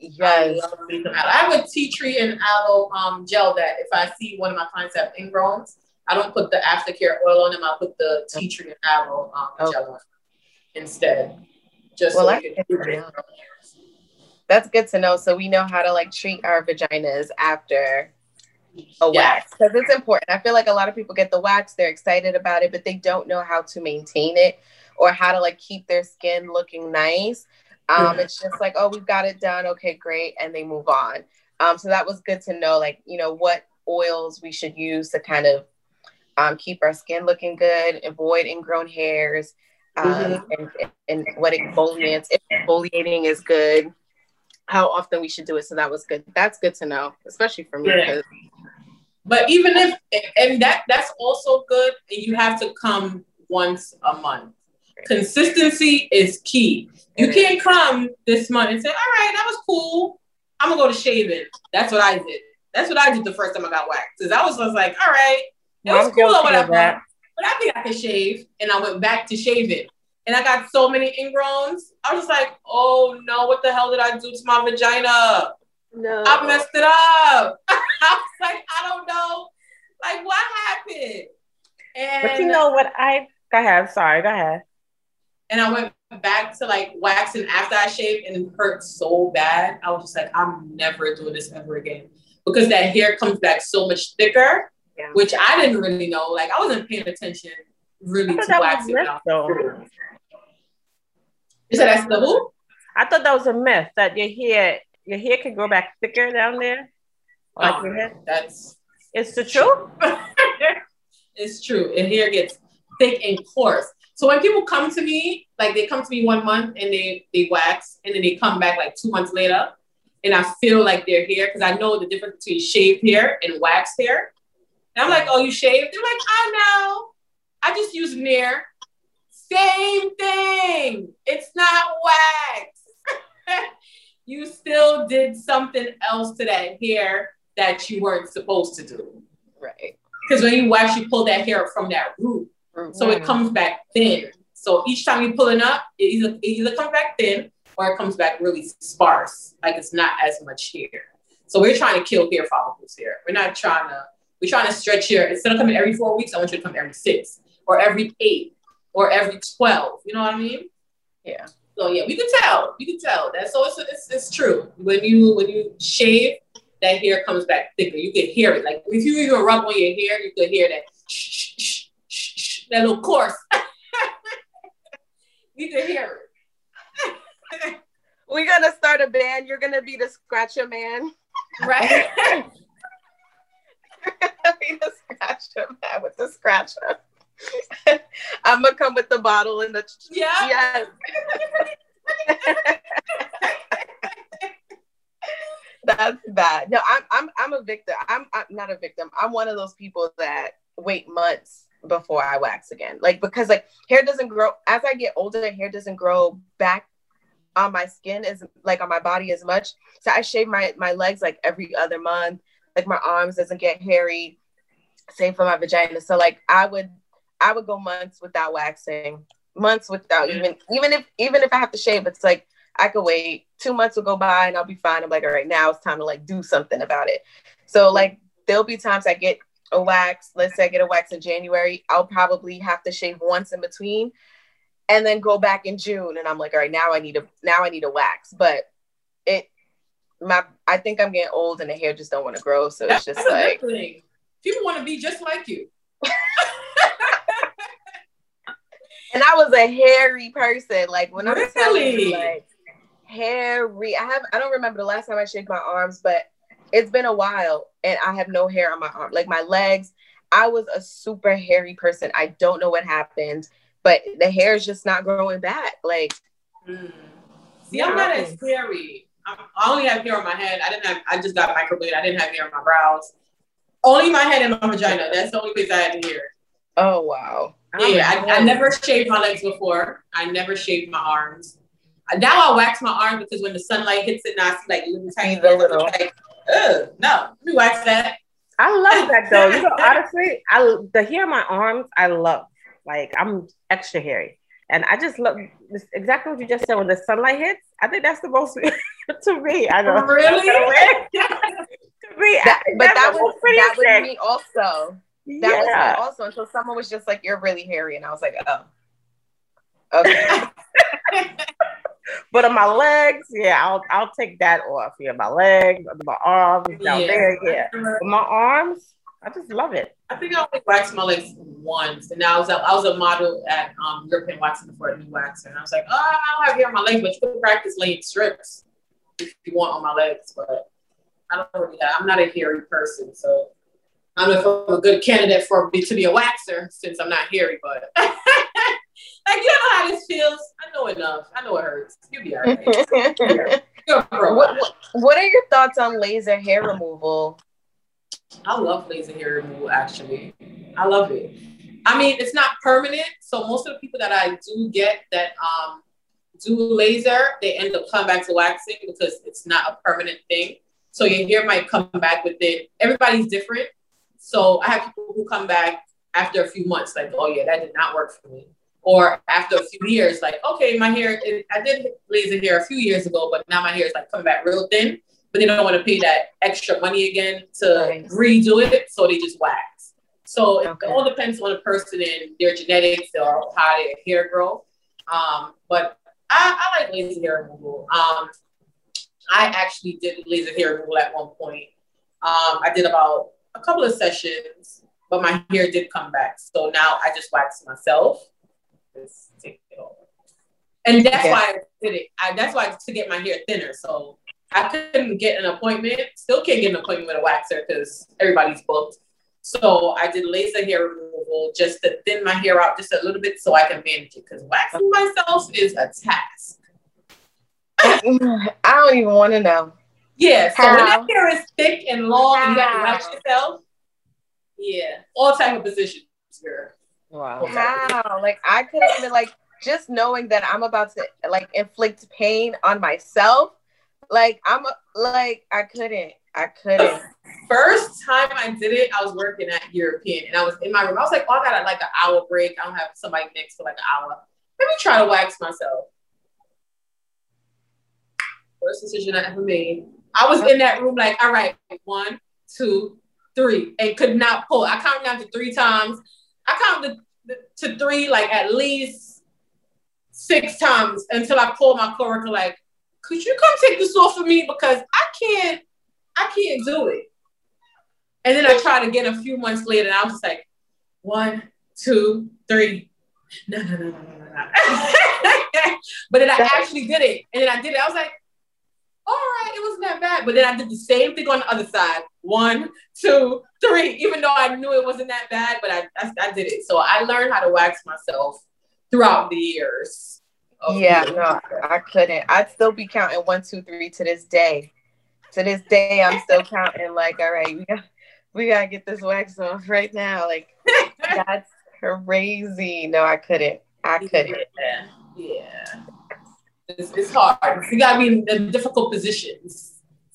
Yes. I love me some aloe. I have a tea tree and aloe um, gel that if I see one of my clients have ingrowns, I don't put the aftercare oil on them. I put the tea tree and aloe um, oh. gel on instead. Just well, so that's good to know. So we know how to like treat our vaginas after a wax because it's important. I feel like a lot of people get the wax, they're excited about it, but they don't know how to maintain it or how to like keep their skin looking nice. Um. It's just like, oh, we've got it done. Okay, great. And they move on. Um, so that was good to know, like, you know, what oils we should use to kind of um, keep our skin looking good, avoid ingrown hairs, um, mm-hmm. and, and what exfoliates, if exfoliating is good, how often we should do it. So that was good. That's good to know, especially for me. Yeah. But even if, and that that's also good, you have to come once a month. Consistency is key. You can't come this month and say, all right, that was cool. I'm gonna go to shaving. That's what I did. That's what I did the first time I got waxed. Because I was just like, all right, it was cool or whatever. But I think I can shave. And I went back to shaving. And I got so many ingrowns. I was just like, oh no, what the hell did I do to my vagina? No. I messed it up. (laughs) I was like, I don't know. Like, what happened? And but you know what I go ahead. Sorry, go ahead. And I went back to like waxing after I shaved and it hurt so bad. I was just like, I'm never doing this ever again. Because that hair comes back so much thicker, yeah. which I didn't really know. Like I wasn't paying attention really to waxing. You said that's the who? I thought that was a myth that your hair your hair can grow back thicker down there. Like oh, your hair. That's it's the truth. (laughs) it's true. And hair gets thick and coarse. So when people come to me, like they come to me one month and they they wax, and then they come back like two months later, and I feel like their hair because I know the difference between shaved hair and waxed hair. And I'm like, oh, you shaved? They're like, I know. I just use Nair. Same thing. It's not wax. (laughs) you still did something else to that hair that you weren't supposed to do. Right. Because when you wax, you pull that hair from that root. So it comes back thin. So each time you pull it up, it either, it either comes back thin or it comes back really sparse, like it's not as much hair. So we're trying to kill hair follicles here. We're not trying to, we're trying to stretch here. Instead of coming every four weeks, I want you to come every six or every eight or every 12. You know what I mean? Yeah. So yeah, we can tell. You can tell. That's so it's, it's, it's true. When you when you shave, that hair comes back thicker. You can hear it. Like if you even rub on your hair, you can hear that. Shh, shh, that little course. you can hear it. We're gonna start a band. You're gonna be the scratcher man. Right. You're (laughs) gonna (laughs) be the scratcher man with the scratcher. (laughs) I'm gonna come with the bottle and the yeah. Yes. That's bad. No, I'm I'm I'm a victim. I'm, I'm not a victim. I'm one of those people that wait months before I wax again. Like because like hair doesn't grow as I get older, hair doesn't grow back on my skin as like on my body as much. So I shave my my legs like every other month. Like my arms doesn't get hairy. Same for my vagina. So like I would I would go months without waxing. Months without even even if even if I have to shave, it's like I could wait. Two months will go by and I'll be fine. I'm like, all right, now it's time to like do something about it. So like there'll be times I get a wax, let's say I get a wax in January, I'll probably have to shave once in between and then go back in June. And I'm like, all right, now I need a now I need a wax. But it my I think I'm getting old and the hair just don't want to grow. So it's just like people want to be just like you. (laughs) and I was a hairy person. Like when really? I was telling you, like hairy. I have I don't remember the last time I shaved my arms, but it's been a while and I have no hair on my arm. Like my legs, I was a super hairy person. I don't know what happened, but the hair is just not growing back. Like, mm. see, I'm not as hairy. i only have hair on my head. I didn't have. I just got microbladed. I didn't have hair on my brows. Only my head and my vagina. That's the only place I had hair. Oh wow. Yeah, I, I, never shaved my legs before. I never shaved my arms. Now I wax my arm because when the sunlight hits it, now I see like little tiny little. Like, Ugh, no, let me wax that. I love that though. You know, (laughs) honestly, I the hair on my arms, I love. Like I'm extra hairy. And I just love this, exactly what you just said. When the sunlight hits, I think that's the most (laughs) to me. I know. Really? (laughs) to me, That- I, but that's that the was most that was me also. That was Yeah. me also until someone was just like, "You're really hairy," and I was like, "Oh, okay." But on my legs, yeah, I'll I'll take that off. Yeah, my legs, my arms, down Yeah. there, yeah. But my arms, I just love it. I think I only waxed my legs once, and I was a, I was a model at um, European Waxing before a new waxer, and I was like, oh, I don't have hair on my legs, but you can practice laying strips if you want on my legs. But I don't really have. I'm not a hairy person, so I don't know if I'm a good candidate for me to be a waxer since I'm not hairy. But (laughs) like, you know how this feels. I know enough. I know it hurts. You'll be alright. (laughs) You're a pro. what, what What are your thoughts on laser hair removal? I love laser hair removal actually. I love it. I mean, it's not permanent. So most of the people that I do get that um do laser, they end up coming back to waxing because it's not a permanent thing. So your hair might come back within everybody's different. So I have people who come back after a few months, like, oh yeah, that did not work for me. Or after a few years, like, okay, my hair, it, I did laser hair a few years ago, but now my hair is like coming back real thin but they don't want to pay that extra money again to Right. redo it, so they just wax. So it all depends on the person and their genetics or how their hair grow. Um, but I, I like laser hair removal. Um, I actually did laser hair removal at one point. Um, I did about a couple of sessions, but my hair did come back. So now I just wax myself. Just take it off. And that's Yeah. why I did it. I, that's why to get my hair thinner. So I couldn't get an appointment. Still can't get an appointment with a waxer because everybody's booked. So I did laser hair removal just to thin my hair out just a little bit so I can manage it. Because waxing myself is a task. (laughs) I don't even want to know. Yeah. So when How? that hair is thick and long and you got to wax yourself, yeah, all type of positions, girl. Wow. How? Like I couldn't even like just knowing that I'm about to like inflict pain on myself. Like I'm like I couldn't. I couldn't. First time I did it, I was working at European and I was in my room. I was like, oh, I got like an hour break. I don't have somebody next for like an hour. Let me try to wax myself. Worst decision I ever made. I was in that room like, all right, one, two, three, and could not pull. I counted down to three times. I counted to three like at least six times until I called my coworker like, could you come take this off for me because I can't, I can't do it. And then I tried again a few months later, and I was like, one, two, three. No, no, no, no, no, no, no. (laughs) but then I actually did it. And then I did it. I was like, all right, it wasn't that bad. But then I did the same thing on the other side. One, two, three, even though I knew it wasn't that bad, but I, I, I did it. So I learned how to wax myself throughout the years. Oh, of Yeah, no, I couldn't. I'd still be counting one, two, three to this day. To this day, I'm still counting. Like, all right, we got, we gotta get this wax off right now. Like, (laughs) that's crazy. No, I couldn't. I couldn't. Yeah. Yeah. It's, it's hard. You gotta be in the difficult positions.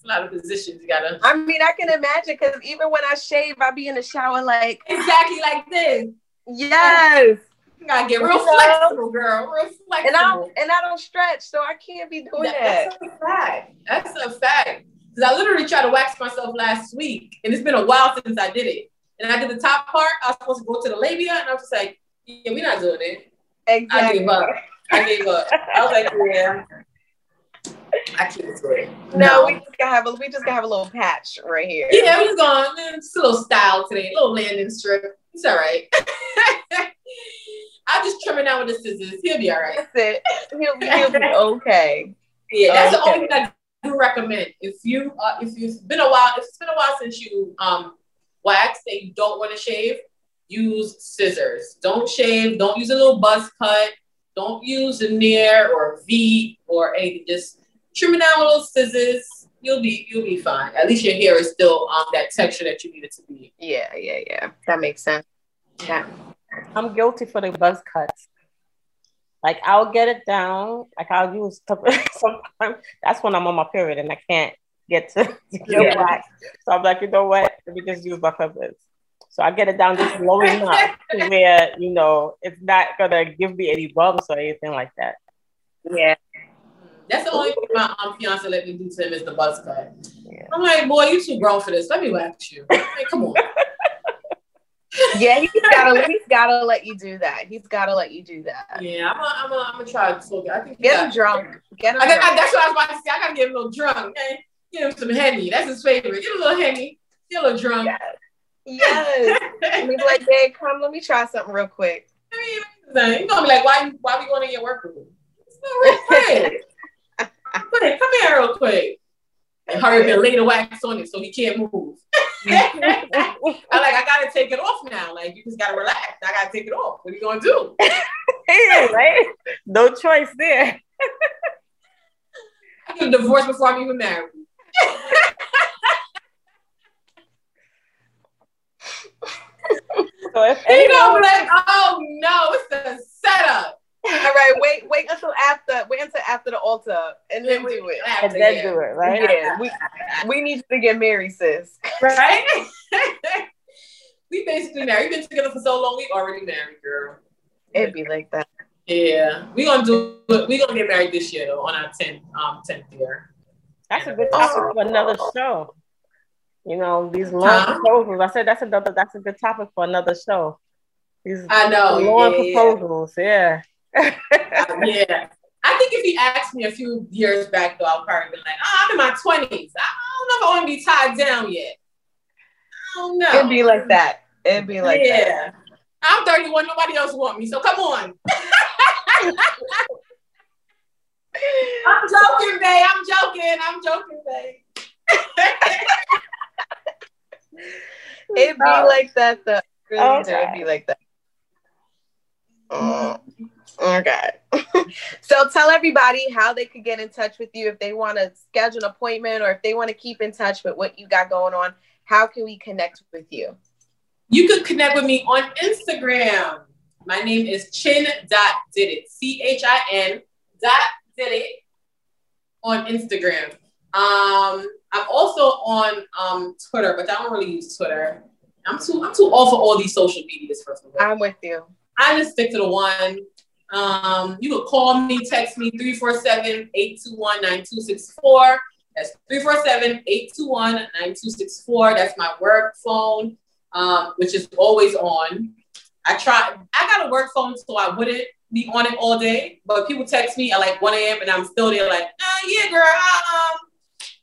A lot of positions you gotta I mean, I can imagine because even when I shave, I be in the shower like, exactly like this. yes, You gotta get real flexible, girl. Real flexible. and I don't, and I don't stretch, so I can't be doing that. That- That's a fact. That's a fact. Because I literally tried to wax myself last week, and it's been a while since I did it. And I did the top part. I was supposed to go to the labia, and I was just like, "Yeah, we're not doing it." Exactly. I gave up. I gave up. I was like, "Yeah, I can't do it." No, we just gotta have a we just gotta have a little patch right here. Yeah, we was going just a little style today, a little landing strip. It's all right. (laughs) I'll just trim it out with the scissors. He'll be all right. That's it. He'll, be- he'll be (laughs) okay. Yeah, that's the only thing I do recommend. If you uh, if it's been a while, if it's been a while since you um wax and you don't want to shave, use scissors. Don't shave. Don't use a little buzz cut. Don't use a Nair or V or anything. Just trim it down with little scissors. You'll be you'll be fine. At least your hair is still um that texture that you need it to be. Yeah, yeah, yeah. That makes sense. Yeah. I'm guilty for the buzz cuts. Like I'll get it down. Like I'll use (laughs) sometimes. That's when I'm on my period and I can't get to, to get Yeah. waxed. So I'm like, you know what? Let me just use my clippers. So I get it down just low (laughs) enough where you know it's not gonna give me any bumps or anything like that. Yeah. That's the only thing my um, fiance let me do to him is the buzz cut. Yeah. I'm like, boy, you too grown for this. Let me wax you. Like, come on. (laughs) yeah, he's gotta he's gotta let you do that. He's gotta let you do that. Yeah, I'm gonna I'm gonna, I'm gonna. So I think get him drunk. Get him. I, drunk. I, that's what I was about to say. I gotta get him a little drunk. Okay? Get him some henny. That's his favorite. Get him a little henny. Get a little drunk. Yes. Yes. (laughs) and he's like, "Hey, come, let me try something real quick." I mean, you gonna be like, "Why? Why we going to your work room?" It's not real quick. (laughs) quick, come here real quick. And hurry up and lay the wax on it so he can't move. (laughs) I'm like, I gotta take it off now. Like, you just gotta relax. I gotta take it off. What are you gonna do? yeah, right? No choice there. I get a before I'm even married. (laughs) so if anyone, you know, like, oh no, it's the setup. All right, wait, wait until after, wait until after the altar, and then do it. And then do it, right? Yeah, we, we need to get married, sis. Right? (laughs) (laughs) we basically married. We've been together for so long. We already married, girl. It'd be like that. Yeah, we gonna do. We gonna get married this year though, on our tenth um tenth year. That's a good topic oh. for another show. You know, these long huh? proposals. I said that's another. That's a good topic for another show. These I know long yeah, proposals. Yeah. yeah. (laughs) Uh, I think if he asked me a few years back, though, I'll probably be like, oh, I'm in my 20s. I don't know if I want to be tied down yet. I don't know. It'd be like that. It'd be like yeah. that. I'm 31. Nobody else want me. So come on. (laughs) I'm joking, babe. I'm joking. I'm joking, babe. (laughs) It'd be oh. like that, though. Really okay. It'd be like that. Oh. Okay. (laughs) so tell everybody how they could get in touch with you if they want to schedule an appointment or if they want to keep in touch with what you got going on. How can we connect with you? You could connect with me on Instagram. My name is chin dot did it. C H I N dot did it on Instagram. Um, I'm also on um, Twitter, but I don't really use Twitter. I'm too I'm too off for all these social medias. First of all, I'm with you. I just stick to the one. Um, you can call me, text me 347-821-9264. That's 347-821-9264. That's my work phone, um, which is always on. I try, I got a work phone so I wouldn't be on it all day, but people text me at like 1 a.m. and I'm still there like, uh, yeah, girl, um,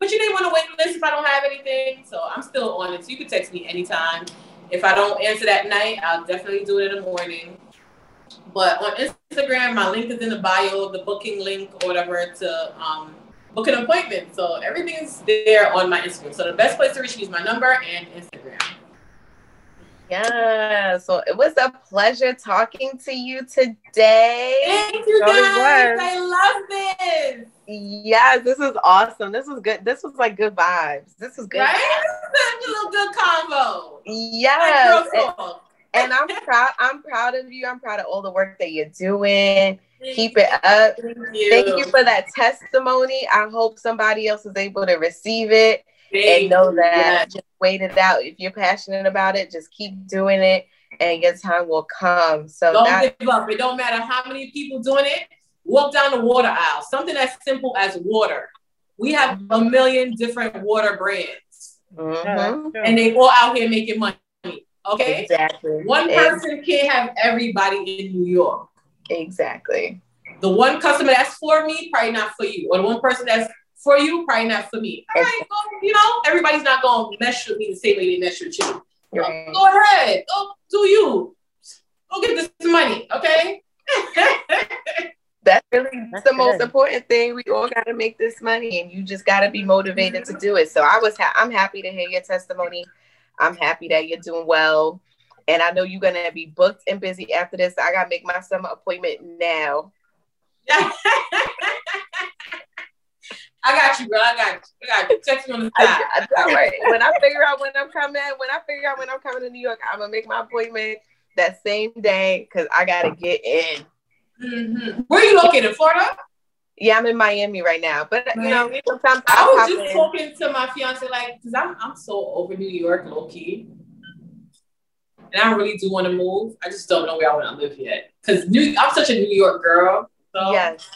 but you didn't want to wait list if I don't have anything. So I'm still on it. So you can text me anytime. If I don't answer that night, I'll definitely do it in the morning. But on Instagram, my link is in the bio, the booking link or whatever to um, book an appointment. So everything is there on my Instagram. So the best place to reach me is my number and Instagram. Yeah, so it was a pleasure talking to you today. Thank you guys. I love this. Yes, this is awesome. This was good. This was like good vibes. This was good. Right? (laughs) Such a little good combo. Yes. Like and I'm proud. I'm proud of you. I'm proud of all the work that you're doing. Thank Keep it up. Thank you. Thank you for that testimony. I hope somebody else is able to receive it Thank and know that just wait it out. If you're passionate about it, just keep doing it and your time will come. So don't that- give up. It don't matter how many people doing it. Walk down the water aisle. Something as simple as water. We have a million different water brands. Mm-hmm. And they all out here making money. Okay. Exactly. One person exactly. can't have everybody in New York. Exactly. The one customer that's for me, probably not for you. Or the one person that's for you, probably not for me. All right, well, you know, everybody's not gonna mesh with me the same way they mesh with you. Right. Go ahead. Go do you. Go get this money, okay? That's really That's the good. most important thing. We all got to make this money, and you just got to be motivated to do it. So I was, ha- I'm happy to hear your testimony. I'm happy that you're doing well. And I know you're gonna be booked and busy after this. I gotta make my summer appointment now. (laughs) I got you, girl. I got you. I got you. Text me on the side. All right. When I figure out when I'm coming, when I figure out when I'm coming to New York, I'm gonna make my appointment that same day because I gotta get in. Mm-hmm. Where are you located? Florida? Yeah, I'm in Miami right now, but you know, sometimes I was pop just in. talking to my fiance, like, because I'm I'm so over New York, low key, and I really do want to move. I just don't know where I want to live yet. Because New, I'm such a New York girl. So Yes,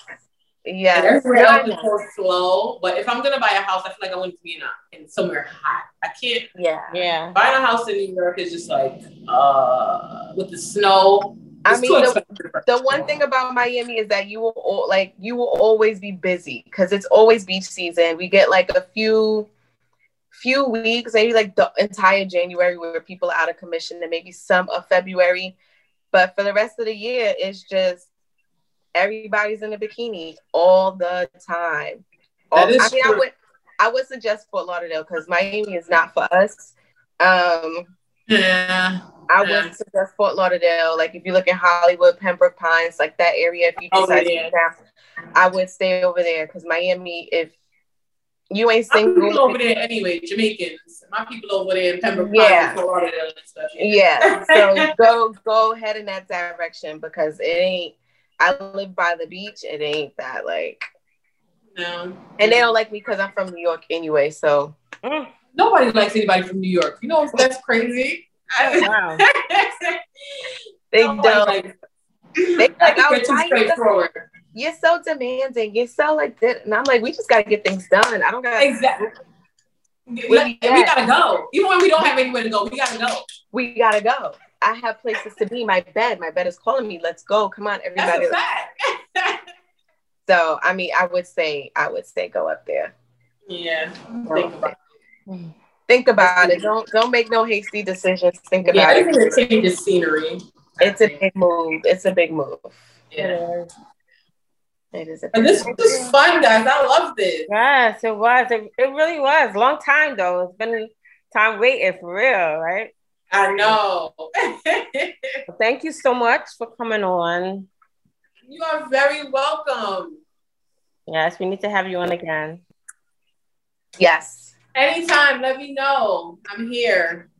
and yes. everywhere else is so slow. But if I'm gonna buy a house, I feel like I want to be in, a, in somewhere hot. I can't Yeah. Yeah. buying a house in New York is just like uh with the snow. I mean, the, the one thing about Miami is that you will al- like you will always be busy because it's always beach season. We get like a few few weeks, maybe like the entire January where people are out of commission and maybe some of February. But for the rest of the year, it's just everybody's in a bikini all the time. That All- is I mean, I true. would I would suggest Fort Lauderdale because Miami is not for us. Um, Yeah. I Yeah. would suggest Fort Lauderdale. Like if you look at Hollywood, Pembroke Pines, like that area, if you decide to there. go down, I would stay over there because Miami, if you ain't My people single, over there anyway, Jamaicans. My people over there in Pembroke Yeah. Pines, Fort Lauderdale and stuff. yeah. So (laughs) go go head in that direction because it ain't. I live by the beach. It ain't that like, No. and they don't like me because I'm from New York anyway. So Mm. Nobody likes anybody from New York. You know that's crazy. Oh, wow. (laughs) they don't. likes- They I like, think oh, they're too why you- straightforward. You're so demanding. You're so like that, and I'm like, we just gotta get things done. I don't got. Exactly. Where Let- we gotta go. Even when we don't have anywhere to go, we gotta go. we gotta go. I have places to be. My bed, my bed is calling me. Let's go. Come on, That's everybody. a fact. So, I mean, I would say, I would say, go up there. yeah. Think about it. Think about it. Don't don't make no hasty decisions. Think about Yeah, about I think it. it changes scenery. It's a big move. It's a big move. Yeah. It is a And this move. was fun, guys. I loved this. Yes, it was. It, it really was. Long time though. It's been time waiting for real, right? I know. (laughs) Thank you so much for coming on. you are very welcome. Yes, we need to have you on again. Yes. Anytime, let me know. I'm here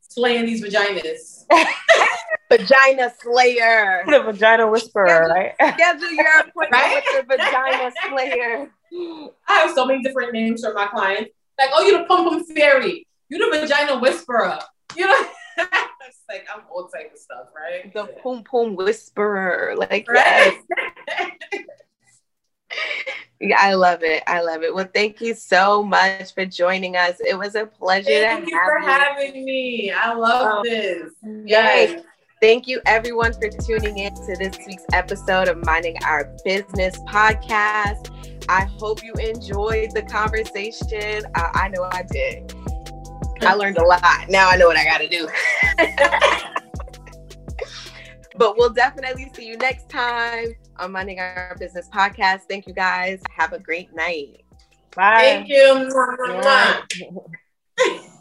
slaying these vaginas. (laughs) Vagina Slayer. The vagina whisperer, right? Schedule your appointment Right? with the Vagina Slayer. (laughs) I have so many different names for my clients. Like, oh, you the pum pum fairy. You the vagina whisperer. You know, (laughs) it's like I'm all type of stuff, right? The Poom Poom Whisperer. Like, right. yes. Yeah, I love it. I love it. Well, thank you so much for joining us. It was a pleasure Thank you for you. having me. I love Oh. this. Yay. Yes. Thank you, everyone, for tuning in to this week's episode of Minding Our Business podcast. I hope you enjoyed the conversation. Uh, I know I did. I learned a lot. Now I know what I got to do. (laughs) but we'll definitely see you next time on Minding Our Business podcast. Thank you guys. Have a great night. Bye. Thank you. Yeah. (laughs)